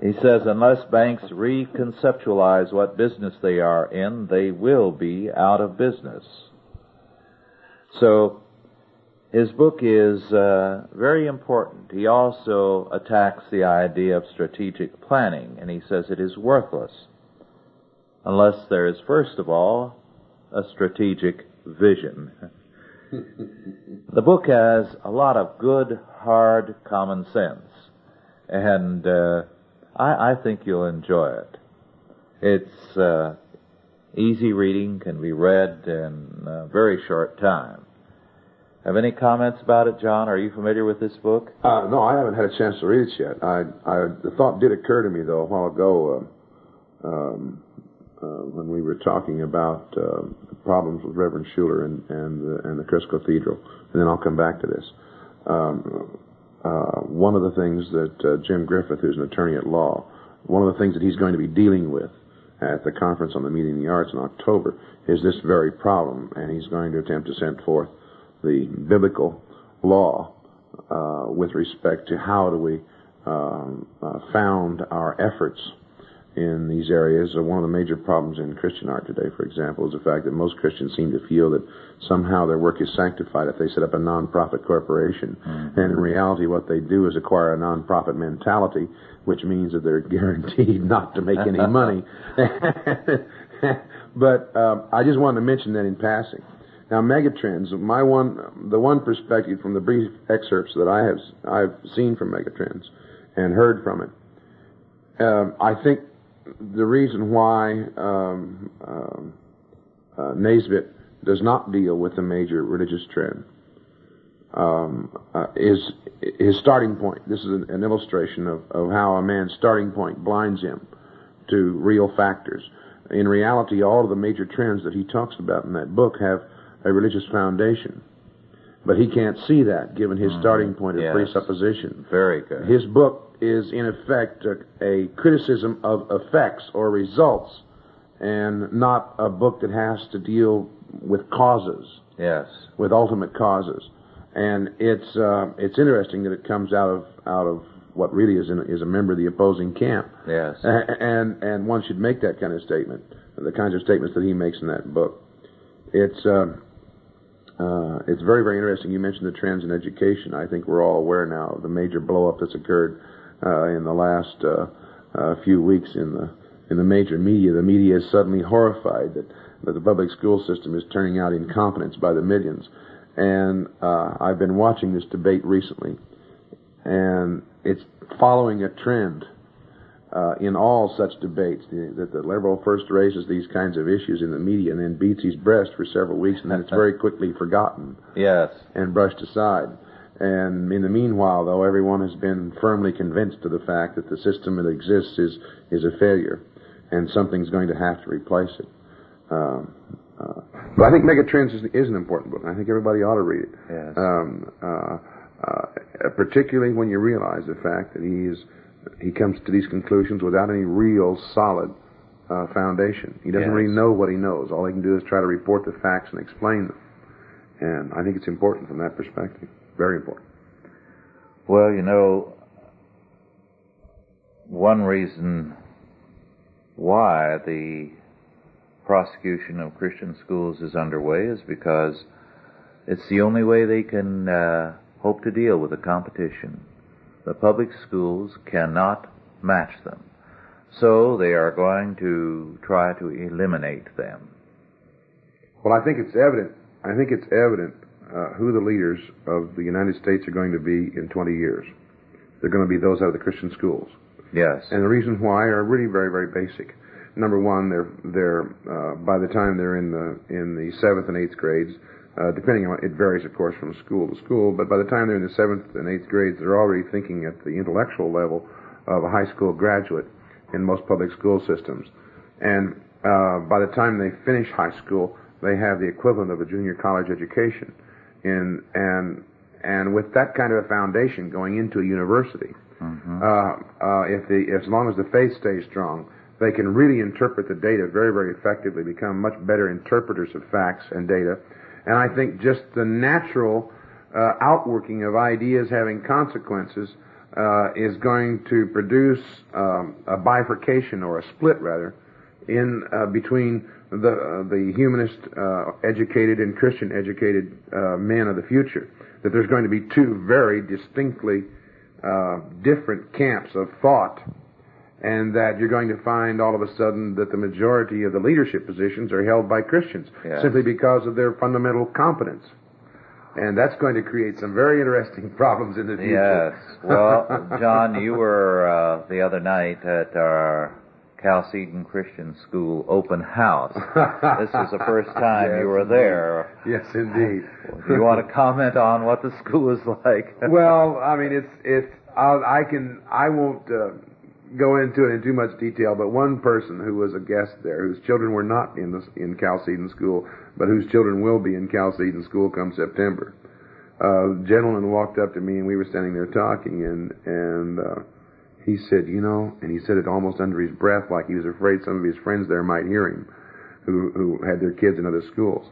he says, unless banks reconceptualize what business they are in, they will be out of business. So, his book is uh, very important. He also attacks the idea of strategic planning, and he says it is worthless unless there is, first of all, a strategic vision. the book has a lot of good, hard common sense, and uh, I, I, think you'll enjoy it. It's uh, easy reading, can be read in a very short time. Have any comments about it, John? Are you familiar with this book? Uh, no, I haven't had a chance to read it yet. I, I, the thought did occur to me though a while ago. Uh, um, uh, when we were talking about uh, problems with Reverend Schuller and and the, and the Chris Cathedral, and then I'll come back to this. Um, uh, one of the things that uh, Jim Griffith, who's an attorney at law, one of the things that he's going to be dealing with at the conference on the meeting of the arts in October is this very problem, and he's going to attempt to send forth the biblical law uh, with respect to how do we um, uh, found our efforts in these areas. One of the major problems in Christian art today, for example, is the fact that most Christians seem to feel that somehow their work is sanctified if they set up a non-profit corporation. Mm-hmm. And in reality, what they do is acquire a non-profit mentality, which means that they're guaranteed not to make any money. but um, I just wanted to mention that in passing. Now, megatrends. My one, the one perspective from the brief excerpts that I have I've seen from megatrends and heard from it, um, I think the reason why um, um, uh, Naisbitt does not deal with the major religious trend um, uh, is his starting point. This is an, an illustration of, of, how a man's starting point blinds him to real factors. In reality, all of the major trends that he talks about in that book have a religious foundation. But he can't see that given his mm-hmm. starting point of yes. presupposition. Very good. His book is in effect a, a, criticism of effects or results and not a book that has to deal with causes. Yes. With ultimate causes. And it's uh, it's interesting that it comes out of out of what really is in, is a member of the opposing camp. Yes. And and one should make that kind of statement. The kinds of statements that he makes in that book. It's uh, uh, it's very, very interesting. You mentioned the trends in education. I think we're all aware now of the major blowup that's occurred in the last uh, uh, few weeks in the in the major media. The media is suddenly horrified that, that the public school system is turning out incompetence by the millions. And uh, I've been watching this debate recently, and it's following a trend uh, in all such debates that the liberal first raises these kinds of issues in the media and then beats his breast for several weeks and then it's very quickly forgotten. Yes. And brushed aside. And in the meanwhile, though, everyone has been firmly convinced of the fact that the system that exists is, is a failure and something's going to have to replace it. Um, uh, but I think Megatrends is, is, an important book. I think everybody ought to read it. Yes. Um, uh, uh, particularly when you realize the fact that he is he comes to these conclusions without any real solid uh, foundation. He doesn't yes. really know what he knows. All he can do is try to report the facts and explain them. And I think it's important from that perspective. Very important. Well, you know, one reason why the prosecution of Christian schools is underway is because it's the only way they can uh, hope to deal with the competition the public schools cannot match them. So they are going to try to eliminate them. Well, I think it's evident. I think it's evident uh, who the leaders of the United States are going to be in 20 years. They're going to be those out of the Christian schools. Yes. And the reasons why are really very, very basic. Number one, they're they're uh, by the time they're in the in the seventh and eighth grades, uh, depending on it varies, of course, from school to school. But by the time they're in the seventh and eighth grades, they're already thinking at the intellectual level of a high school graduate in most public school systems. And uh, by the time they finish high school, they have the equivalent of a junior college education. In, and and with that kind of a foundation going into a university, mm-hmm. uh, uh, if the as long as the faith stays strong, they can really interpret the data very very effectively, become much better interpreters of facts and data. And I think just the natural uh, outworking of ideas having consequences uh, is going to produce um, a bifurcation or a split rather in uh, between the uh, the humanist uh, educated and Christian educated uh, men of the future. That there's going to be two very distinctly uh, different camps of thought, and that you're going to find all of a sudden that the majority of the leadership positions are held by Christians yes. simply because of their fundamental competence. And that's going to create some very interesting problems in the future. Yes. Well, John, you were uh, the other night at our Chalcedon Christian School open house. this is the first time yes, you were there. Yes, indeed. Do you want to comment on what the school is like? well, I mean, it's it's I'll, I can I won't uh, go into it in too much detail, but one person who was a guest there, whose children were not in the in Chalcedon School, but whose children will be in Chalcedon School come September. Uh, gentleman walked up to me and we were standing there talking and and. Uh, he said, you know, and he said it almost under his breath, like he was afraid some of his friends there might hear him, who who had their kids in other schools.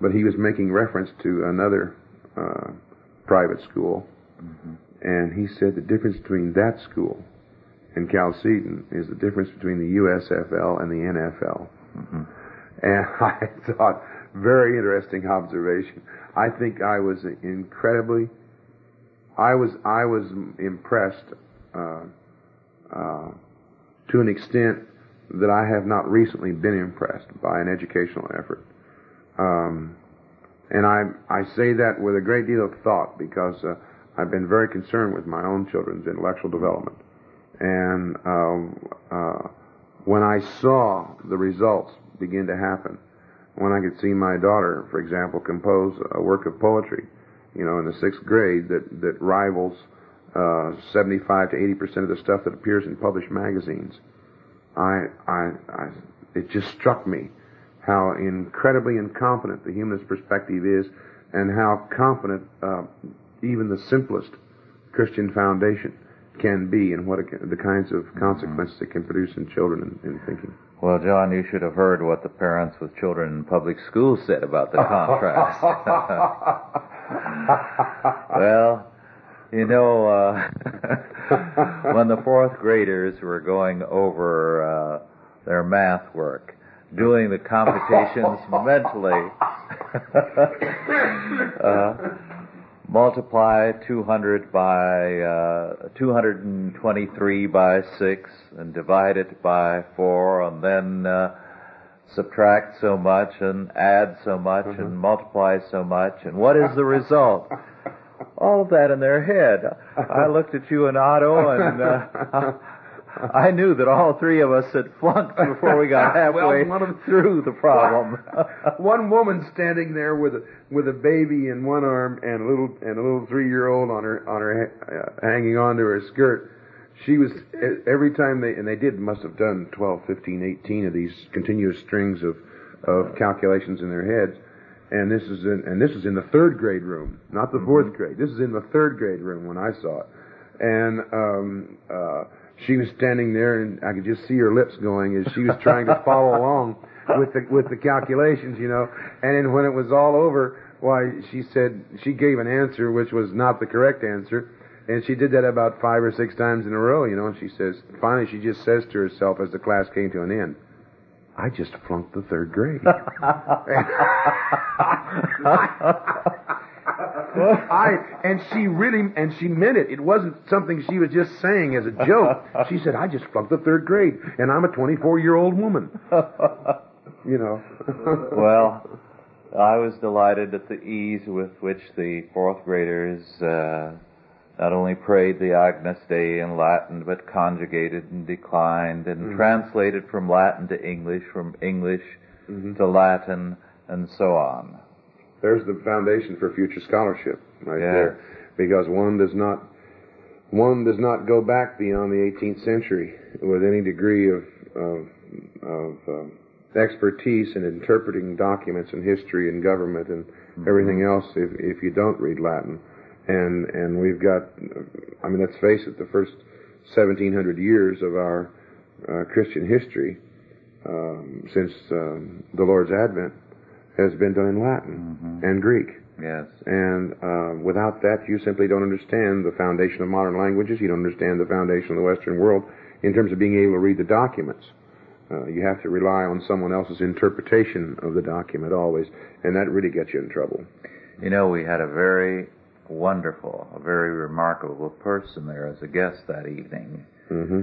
But he was making reference to another uh, private school, mm-hmm. and he said the difference between that school and Chalcedon is the difference between the USFL and the NFL. Mm-hmm. And I thought, very interesting observation. I think I was incredibly, I was I was impressed uh, uh, to an extent that I have not recently been impressed by an educational effort. Um, and I, I say that with a great deal of thought because uh, I've been very concerned with my own children's intellectual development. And um, uh, when I saw the results begin to happen, when I could see my daughter, for example, compose a work of poetry, you know, in the sixth grade that, that rivals uh, 75 to 80 percent of the stuff that appears in published magazines. I, I, I, it just struck me how incredibly incompetent the humanist perspective is, and how confident uh, even the simplest Christian foundation can be, and what it, the kinds of consequences it can produce in children in, in thinking. Well, John, you should have heard what the parents with children in public schools said about the contrast. well, you know, uh, when the fourth graders were going over uh, their math work, doing the computations mentally, uh, multiply 200 by uh, 223 by 6 and divide it by 4 and then uh, subtract so much and add so much mm-hmm. and multiply so much and what is the result? All of that in their head. I looked at you and Otto, and uh, I knew that all three of us had flunked before we got halfway well, of, through the problem. one woman standing there with a with a baby in one arm and a little and a little three year old on her on her uh, hanging onto her skirt. She was every time they and they did must have done 12, 15, 18 of these continuous strings of of calculations in their heads and this is in and this is in the third grade room, not the 4th mm-hmm. grade. This is in the third grade room when I saw it, and um, uh, she was standing there, and I could just see her lips going as she was trying to follow along with the with the calculations, you know. And then when it was all over, why she said she gave an answer which was not the correct answer. And she did that about five or six times in a row, you know, and she says, finally she just says to herself as the class came to an end, I just flunked the third grade. I and she really and she meant it. It wasn't something she was just saying as a joke. She said, "I just flunked the third grade, and I'm a 24 year old woman." you know. well, I was delighted at the ease with which the fourth graders uh, not only prayed the Agnus Dei in Latin, but conjugated and declined and mm-hmm. translated from Latin to English, from English mm-hmm. to Latin, and so on. there's the foundation for future scholarship right Yeah. there, because one does not one does not go back beyond the 18th century with any degree of of, of um, expertise in interpreting documents and history and government and everything else if if you don't read Latin, and and we've got, I mean, let's face it, the first 1700 years of our uh, Christian history um, since um, the Lord's advent has been done in Latin and Greek. Yes. And uh, without that, you simply don't understand the foundation of modern languages. You don't understand the foundation of the Western world in terms of being able to read the documents. Uh, you have to rely on someone else's interpretation of the document always, and that really gets you in trouble. You know, we had a very wonderful, a very remarkable person there as a guest that evening. hmm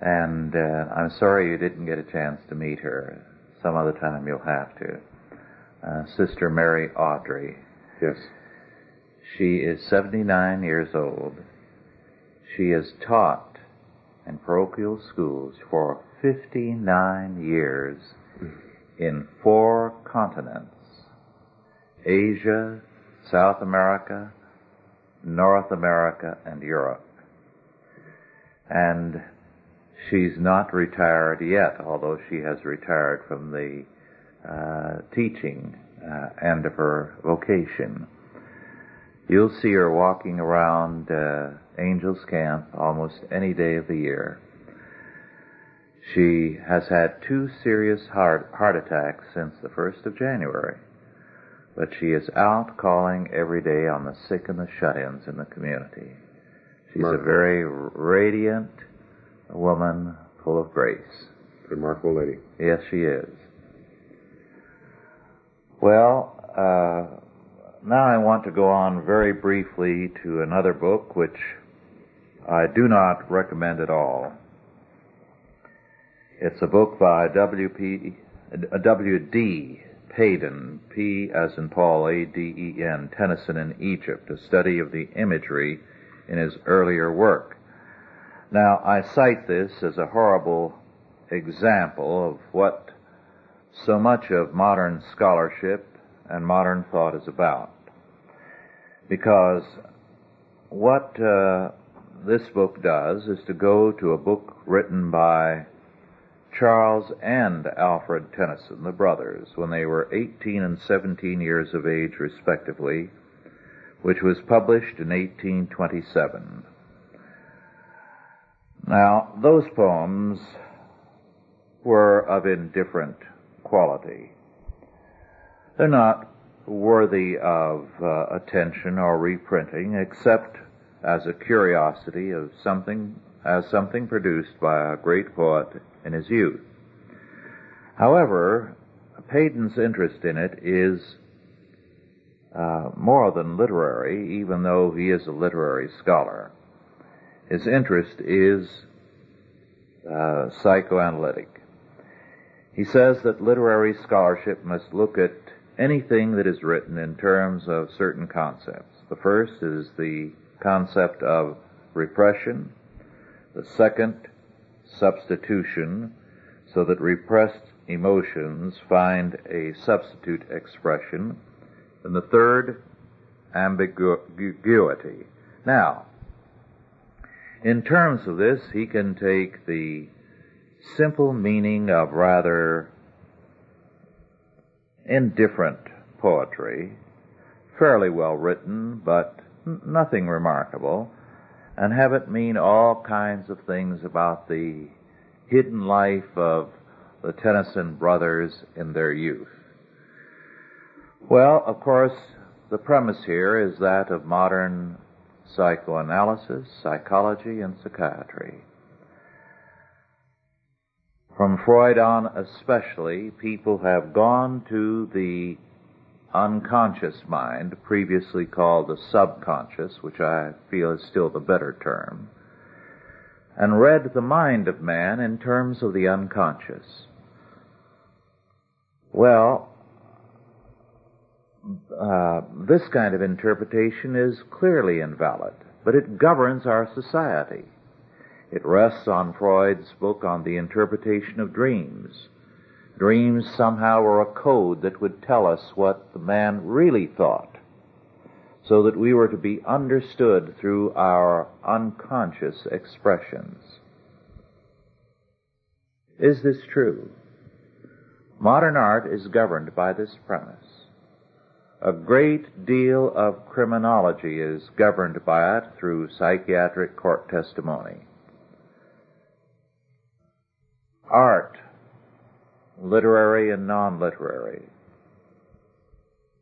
And uh, I'm sorry you didn't get a chance to meet her. Some other time you'll have to. Uh, Sister Mary Audrey. Yes. She is 79 years old. She has taught in parochial schools for 59 years in four continents Asia, South America, North America, and Europe. And she's not retired yet, although she has retired from the uh, teaching uh, end of her vocation. You'll see her walking around uh, Angels Camp almost any day of the year. She has had two serious heart, heart attacks since the 1st of January, but she is out calling every day on the sick and the shut-ins in the community. She's a very radiant woman full of grace. Remarkable lady. Yes, she is. Well, uh, now I want to go on very briefly to another book which I do not recommend at all. It's a book by W.P. uh, W.D. Paden, P as in Paul, A-D-E-N, Tennyson in Egypt, a study of the imagery in his earlier work. Now, I cite this as a horrible example of what so much of modern scholarship and modern thought is about. Because what uh, this book does is to go to a book written by Charles and Alfred Tennyson, the brothers, when they were 18 and 17 years of age, respectively, which was published in 1827. Now, those poems were of indifferent quality. They're not worthy of uh, attention or reprinting except as a curiosity of something as something produced by a great poet in his youth. However, Paden's interest in it is uh, more than literary, even though he is a literary scholar. His interest is uh, psychoanalytic. He says that literary scholarship must look at anything that is written in terms of certain concepts. The first is the concept of repression. The second, substitution, so that repressed emotions find a substitute expression. And the third, ambiguity. Now, in terms of this, he can take the simple meaning of rather indifferent poetry, fairly well written, but nothing remarkable, and have it mean all kinds of things about the hidden life of the Tennyson brothers in their youth. Well, of course, the premise here is that of modern psychoanalysis, psychology, and psychiatry. From Freud on especially, people have gone to the unconscious mind, previously called the subconscious, which I feel is still the better term, and read the mind of man in terms of the unconscious. Well, uh, this kind of interpretation is clearly invalid, but it governs our society. It rests on Freud's book on the interpretation of dreams Dreams somehow were a code that would tell us what the man really thought, so that we were to be understood through our unconscious expressions. Is this true? Modern art is governed by this premise. A great deal of criminology is governed by it through psychiatric court testimony. Art, literary and non-literary,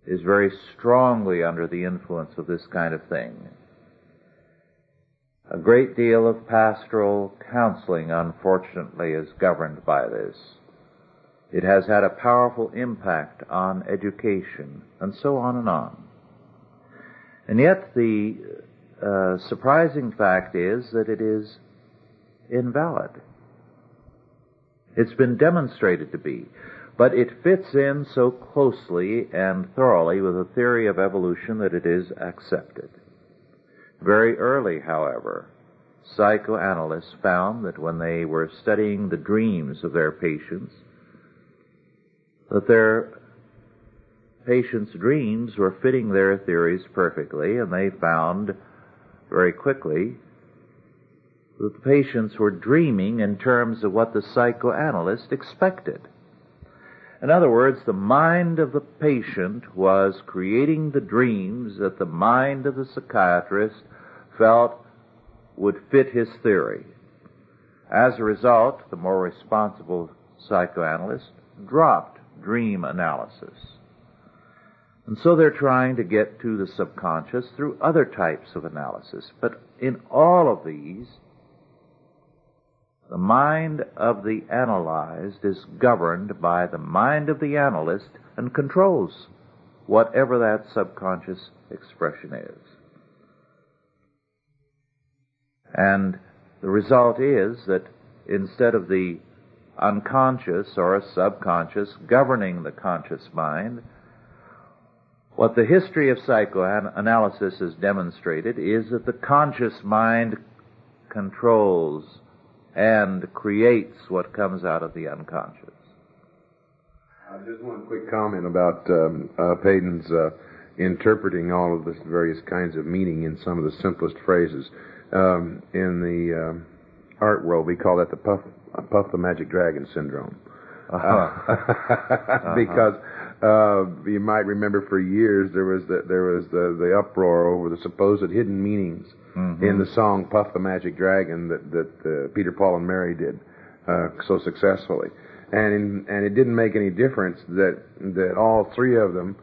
is very strongly under the influence of this kind of thing. A great deal of pastoral counseling, unfortunately, is governed by this. It has had a powerful impact on education, and so on and on. And yet the uh, surprising fact is that it is invalid. It's been demonstrated to be, but it fits in so closely and thoroughly with the theory of evolution that it is accepted. Very early, however, psychoanalysts found that when they were studying the dreams of their patients, that their patients' dreams were fitting their theories perfectly, and they found very quickly that the patients were dreaming in terms of what the psychoanalyst expected. In other words, the mind of the patient was creating the dreams that the mind of the psychiatrist felt would fit his theory. As a result, the more responsible psychoanalyst dropped dream analysis. And so they're trying to get to the subconscious through other types of analysis. But in all of these, the mind of the analyzed is governed by the mind of the analyst and controls whatever that subconscious expression is. And the result is that instead of the unconscious or a subconscious governing the conscious mind, what the history of psychoanalysis has demonstrated is that the conscious mind controls and creates what comes out of the unconscious. Uh, just one quick comment about um, uh, Paden's uh, interpreting all of the various kinds of meaning in some of the simplest phrases. Um, in the um, art world, we call that the puff, puff the magic dragon syndrome. Uh-huh. uh-huh. because uh, you might remember for years there was the, there was the, the uproar over the supposed hidden meanings mm-hmm. in the song "Puff the Magic Dragon" that that uh, Peter, Paul, and Mary did uh, so successfully, and in, and it didn't make any difference that that all three of them,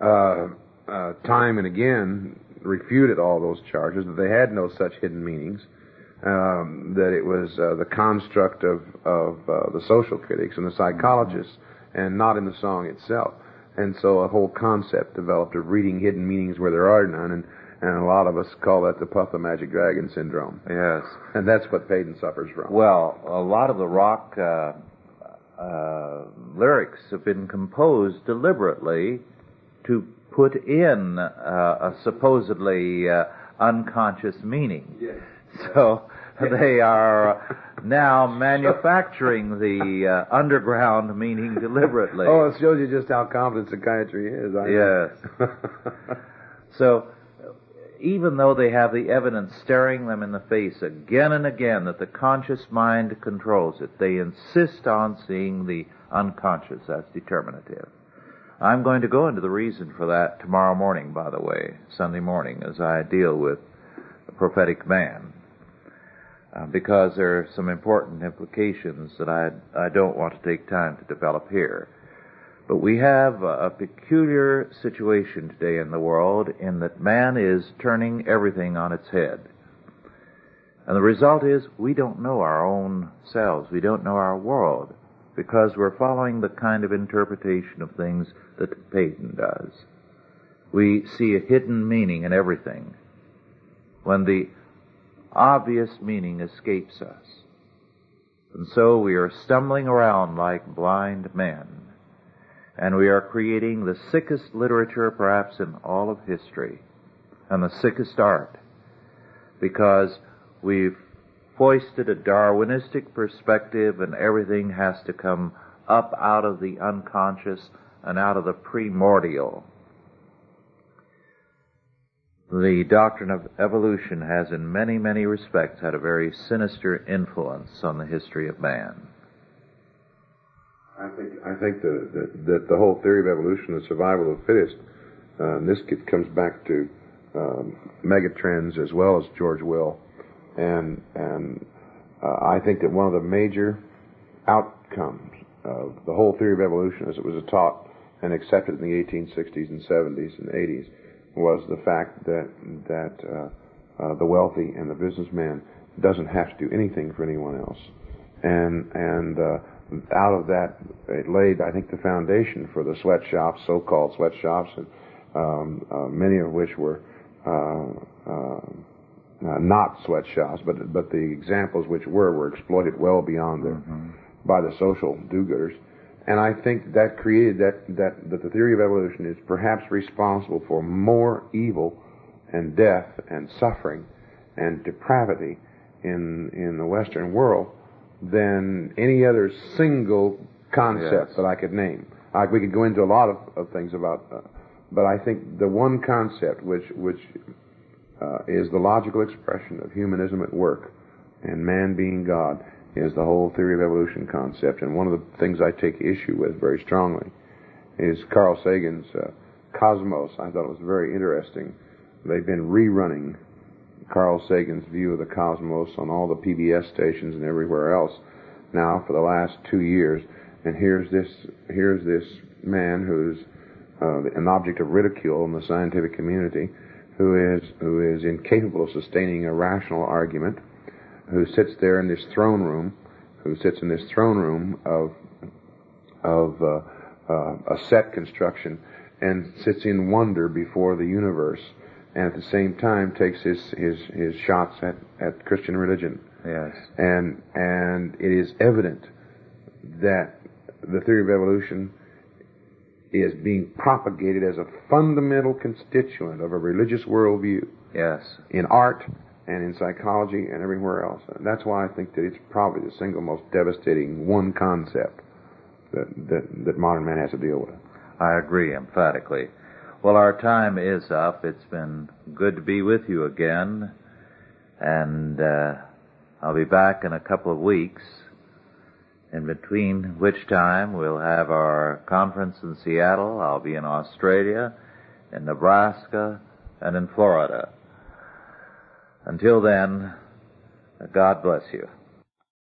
uh, uh, time and again, refuted all those charges that they had no such hidden meanings. Um, that it was uh, the construct of of uh, the social critics and the psychologists, mm-hmm. and not in the song itself. And so a whole concept developed of reading hidden meanings where there are none, and and a lot of us call that the puff the magic dragon syndrome. Yes. And that's what Paden suffers from. Well, a lot of the rock uh, uh, lyrics have been composed deliberately to put in uh, a supposedly uh, unconscious meaning. Yes. So they are now manufacturing the uh, underground meaning deliberately. Oh, it shows you just how confident psychiatry is. I yes. so even though they have the evidence staring them in the face again and again that the conscious mind controls it, they insist on seeing the unconscious as determinative. I'm going to go into the reason for that tomorrow morning, by the way, Sunday morning, as I deal with the prophetic man. Uh, because there are some important implications that I, I don't want to take time to develop here. But we have a peculiar situation today in the world in that man is turning everything on its head. And the result is we don't know our own selves. We don't know our world because we're following the kind of interpretation of things that Paden does. We see a hidden meaning in everything when the obvious meaning escapes us. And so we are stumbling around like blind men and we are creating the sickest literature perhaps in all of history, and the sickest art, because we've foisted a Darwinistic perspective and everything has to come up out of the unconscious and out of the primordial. The doctrine of evolution has in many, many respects had a very sinister influence on the history of man. I think I think that that, that the whole theory of evolution, the survival of the fittest, uh, and this comes back to um, Megatrends as well as George Will, and and uh, I think that one of the major outcomes of the whole theory of evolution, as it was taught and accepted in the 1860s and 70s and 80s, was the fact that that uh, uh, the wealthy and the businessman doesn't have to do anything for anyone else, and and uh, out of that, it laid, I think, the foundation for the sweatshops, so-called sweatshops, and um, uh, many of which were uh, uh, not sweatshops, but but the examples which were were exploited well beyond their mm-hmm. by the social do-gooders. And I think that created that, that that the theory of evolution is perhaps responsible for more evil and death and suffering and depravity in in the Western world than any other single concept yes. that I could name. I, we could go into a lot of, of things about, uh, but I think the one concept which which uh, is the logical expression of humanism at work and man being God is the whole theory of evolution concept. And one of the things I take issue with very strongly is Carl Sagan's uh, Cosmos. I thought it was very interesting. They've been rerunning Carl Sagan's view of the cosmos on all the PBS stations and everywhere else now for the last two years. And here's this here's this man who's uh, an object of ridicule in the scientific community, who is who is incapable of sustaining a rational argument, who sits there in this throne room, who sits in this throne room of of uh, uh, a set construction and sits in wonder before the universe and at the same time takes his his his shots at at Christian religion. Yes. And and it is evident that the theory of evolution is being propagated as a fundamental constituent of a religious worldview. Yes. In art and in psychology and everywhere else. And that's why I think that it's probably the single most devastating one concept that, that, that modern man has to deal with. I agree emphatically. Well, our time is up. It's been good to be with you again. And uh, I'll be back in a couple of weeks, in between which time we'll have our conference in Seattle. I'll be in Australia, in Nebraska, and in Florida. Until then, God bless you.